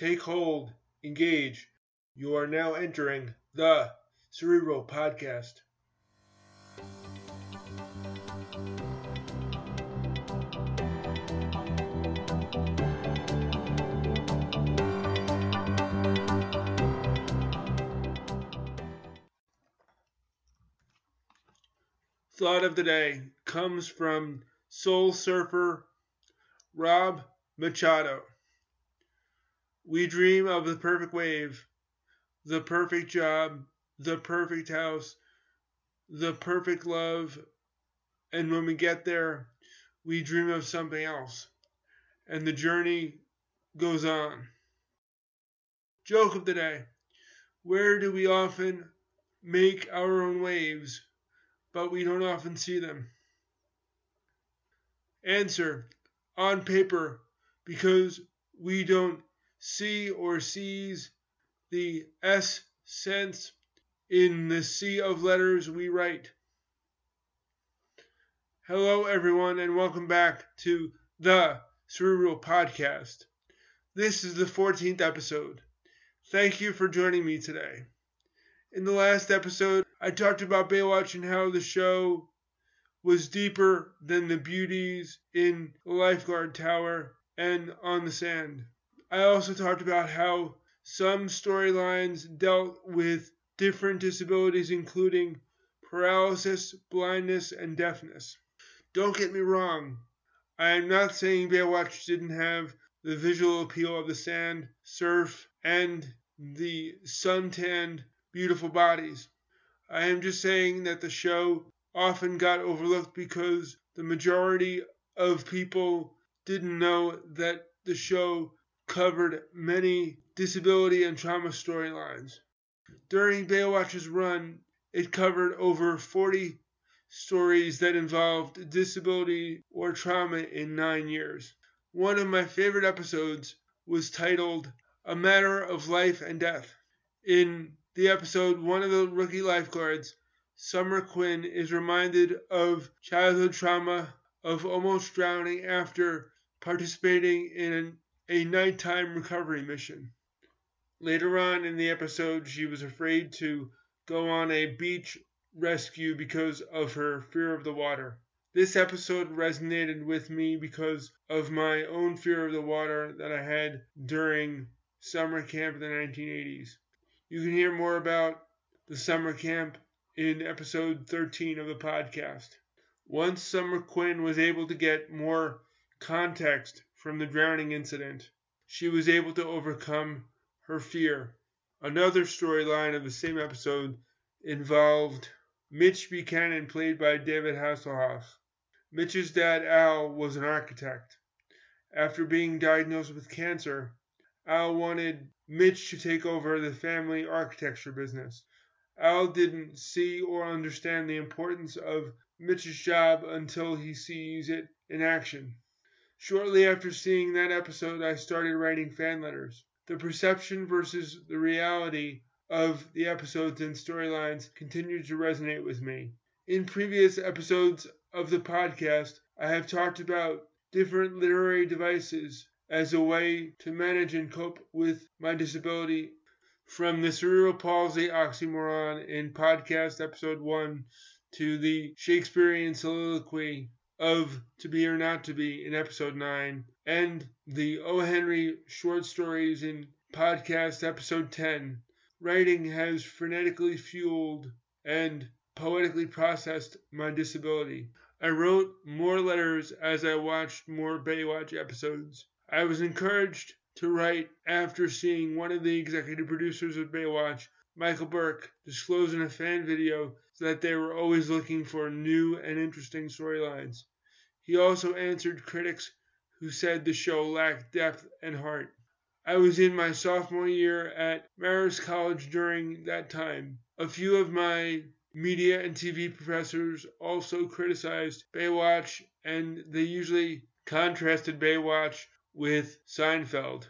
take hold, engage. You are now entering the Cerebral Podcast. Thought of the day comes from soul surfer Rob Machado. We dream of the perfect wave, the perfect job, the perfect house, the perfect love, and when we get there, we dream of something else, and the journey goes on. Joke of the day Where do we often make our own waves, but we don't often see them? Answer On paper, because we don't see or seize the S sense in the sea of letters we write. Hello, everyone, and welcome back to the Cerebral Podcast. This is the 14th episode. Thank you for joining me today. In the last episode, I talked about Baywatch and how the show was deeper than the beauties in the lifeguard tower and on the sand. I also talked about how some storylines dealt with different disabilities, including paralysis, blindness, and deafness. Don't get me wrong, I am not saying Baywatch didn't have the visual appeal of the sand, surf, and the suntanned, beautiful bodies. I am just saying that the show often got overlooked because the majority of people didn't know that the show covered many disability and trauma storylines. During Baywatch's run, it covered over 40 stories that involved disability or trauma in nine years. One of my favorite episodes was titled A Matter of Life and Death. In the episode, one of the rookie lifeguards, Summer Quinn, is reminded of childhood trauma of almost drowning after participating in an a nighttime recovery mission. Later on in the episode, she was afraid to go on a beach rescue because of her fear of the water. This episode resonated with me because of my own fear of the water that I had during summer camp in the 1980s. You can hear more about the summer camp in episode 13 of the podcast. Once Summer Quinn was able to get more context from the drowning incident. She was able to overcome her fear. Another storyline of the same episode involved Mitch Buchanan, played by David Hasselhoff. Mitch's dad, Al, was an architect. After being diagnosed with cancer, Al wanted Mitch to take over the family architecture business. Al didn't see or understand the importance of Mitch's job until he sees it in action. Shortly after seeing that episode, I started writing fan letters. The perception versus the reality of the episodes and storylines continued to resonate with me. In previous episodes of the podcast, I have talked about different literary devices as a way to manage and cope with my disability from the cerebral palsy oxymoron in podcast episode 1 to the Shakespearean soliloquy of To Be or Not to Be in episode 9, and the O. Henry short stories in podcast episode 10. Writing has frenetically fueled and poetically processed my disability. I wrote more letters as I watched more Baywatch episodes. I was encouraged to write after seeing one of the executive producers of Baywatch, Michael Berk, disclose in a fan video that they were always looking for new and interesting storylines. He also answered critics who said the show lacked depth and heart. I was in my sophomore year at Marist College during that time. A few of my media and TV professors also criticized Baywatch, and they usually contrasted Baywatch with Seinfeld.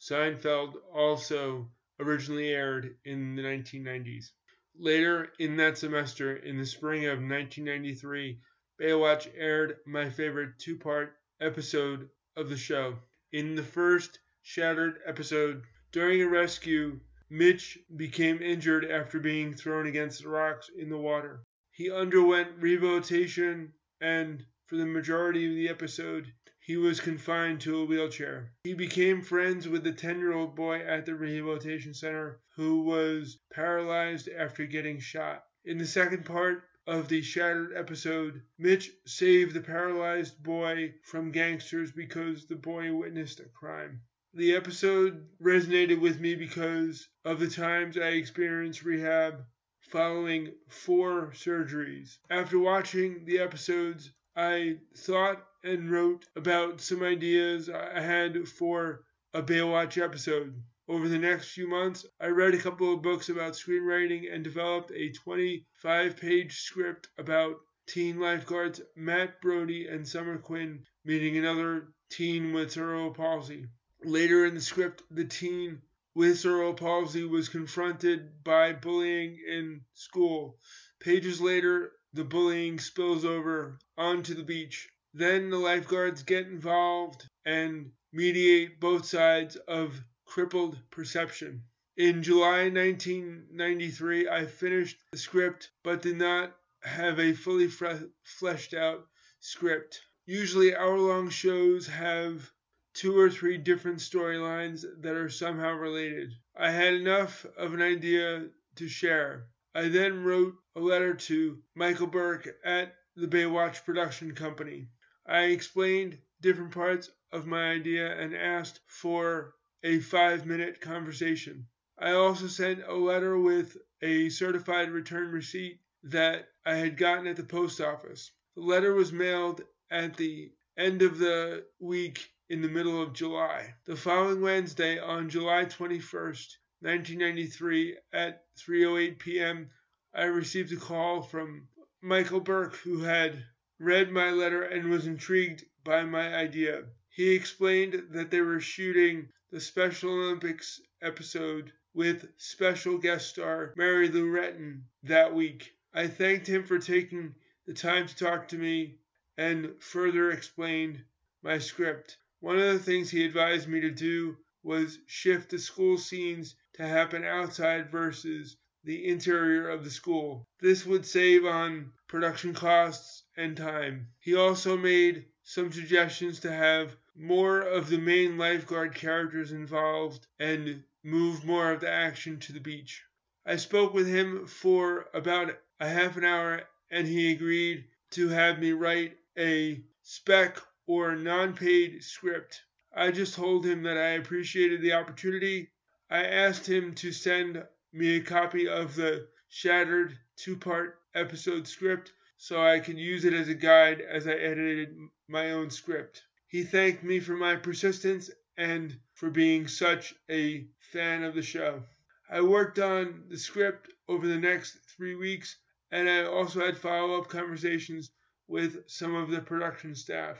Seinfeld also originally aired in the 1990s. Later in that semester, in the spring of 1993, Baywatch aired my favorite two part episode of the show. In the first, Shattered episode. During a rescue, Mitch became injured after being thrown against the rocks in the water. He underwent rehabilitation and, for the majority of the episode, he was confined to a wheelchair. He became friends with the 10 year old boy at the rehabilitation center who was paralyzed after getting shot. In the second part of the Shattered episode, Mitch saved the paralyzed boy from gangsters because the boy witnessed a crime. The episode resonated with me because of the times I experienced rehab following four surgeries. After watching the episodes, I thought and wrote about some ideas I had for a Baywatch episode. Over the next few months, I read a couple of books about screenwriting and developed a 25 page script about teen lifeguards Matt Brody and Summer Quinn meeting another teen with cerebral palsy. Later in the script, the teen with cerebral palsy was confronted by bullying in school. Pages later, the bullying spills over onto the beach. Then the lifeguards get involved and mediate both sides of crippled perception. In July 1993, I finished the script but did not have a fully fre- fleshed out script. Usually, hour long shows have two or three different storylines that are somehow related. I had enough of an idea to share. I then wrote a letter to Michael Berk at the Baywatch Production Company. I explained different parts of my idea and asked for a five minute conversation. I also sent a letter with a certified return receipt that I had gotten at the post office. The letter was mailed at the end of the week in the middle of July. The following Wednesday, on July 21st, 1993, at 3:08 p.m., I received a call from Michael Berk, who had read my letter and was intrigued by my idea. He explained that they were shooting the Special Olympics episode with special guest star Mary Lou Retton that week. I thanked him for taking the time to talk to me and further explained my script. One of the things he advised me to do was shift the school scenes to happen outside versus the interior of the school. This would save on production costs and time. He also made some suggestions to have more of the main lifeguard characters involved and move more of the action to the beach. I spoke with him for about a half an hour and he agreed to have me write a spec or non paid script. I just told him that I appreciated the opportunity. I asked him to send me a copy of the shattered two part episode script so I can use it as a guide as I edited my own script. He thanked me for my persistence and for being such a fan of the show. I worked on the script over the next three weeks and I also had follow up conversations with some of the production staff.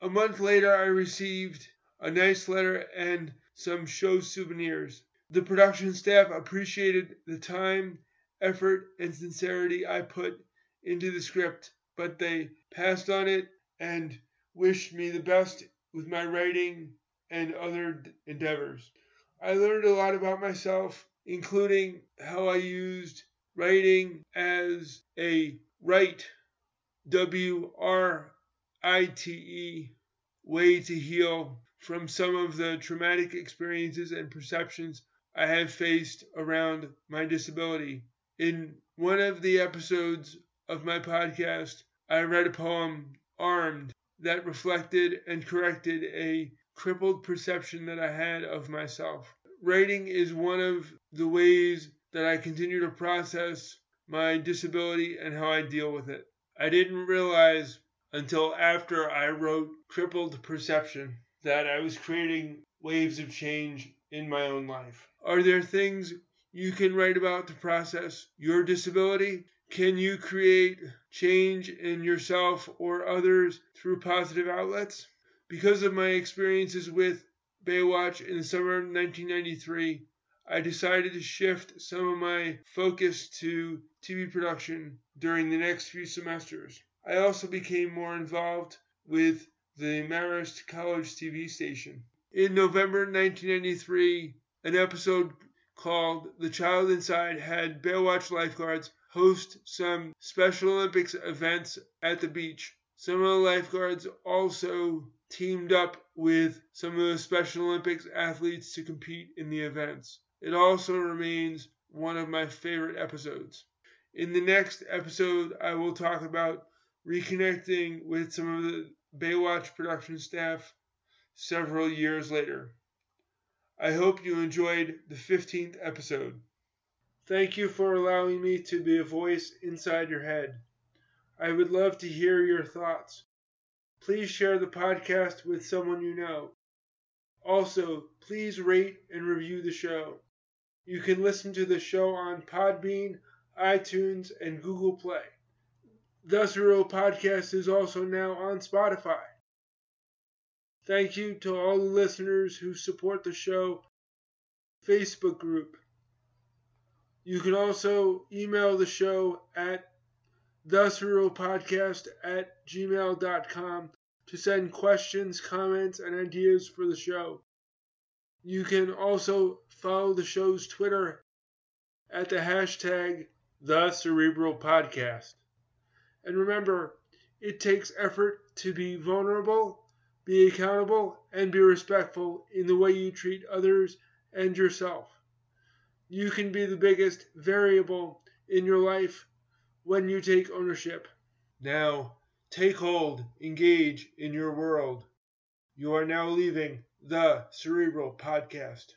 A month later, I received a nice letter and some show souvenirs. The production staff appreciated the time, effort, and sincerity I put into the script, but they passed on it and wished me the best with my writing and other endeavors. I learned a lot about myself, including how I used writing as a write, W R ITE way to heal from some of the traumatic experiences and perceptions I have faced around my disability. In one of the episodes of my podcast, I read a poem, Armed, that reflected and corrected a crippled perception that I had of myself. Writing is one of the ways that I continue to process my disability and how I deal with it. I didn't realize until after I wrote Crippled Perception that I was creating waves of change in my own life. Are there things you can write about to process your disability? Can you create change in yourself or others through positive outlets? Because of my experiences with Baywatch in the summer of 1993, I decided to shift some of my focus to TV production during the next few semesters. I also became more involved with the Marist College TV station. In November 1993, an episode called The Child Inside had Baywatch lifeguards host some Special Olympics events at the beach. Some of the lifeguards also teamed up with some of the Special Olympics athletes to compete in the events. It also remains one of my favorite episodes. In the next episode, I will talk about reconnecting with some of the Baywatch production staff several years later. I hope you enjoyed the 15th episode. Thank you for allowing me to be a voice inside your head. I would love to hear your thoughts. Please share the podcast with someone you know. Also, please rate and review the show. You can listen to the show on Podbean, iTunes, and Google Play. The Cerebral Podcast is also now on Spotify. Thank you to all the listeners who support the show Facebook group. You can also email the show at thesurrealpodcast at gmail.com to send questions, comments, and ideas for the show. You can also follow the show's Twitter at the hashtag The Cerebral Podcast. And remember, it takes effort to be vulnerable be accountable, and be respectful in the way you treat others and yourself. You can be the biggest variable in your life when you take ownership. Now, take hold, engage in your world. You are now leaving the Cerebral Podcast.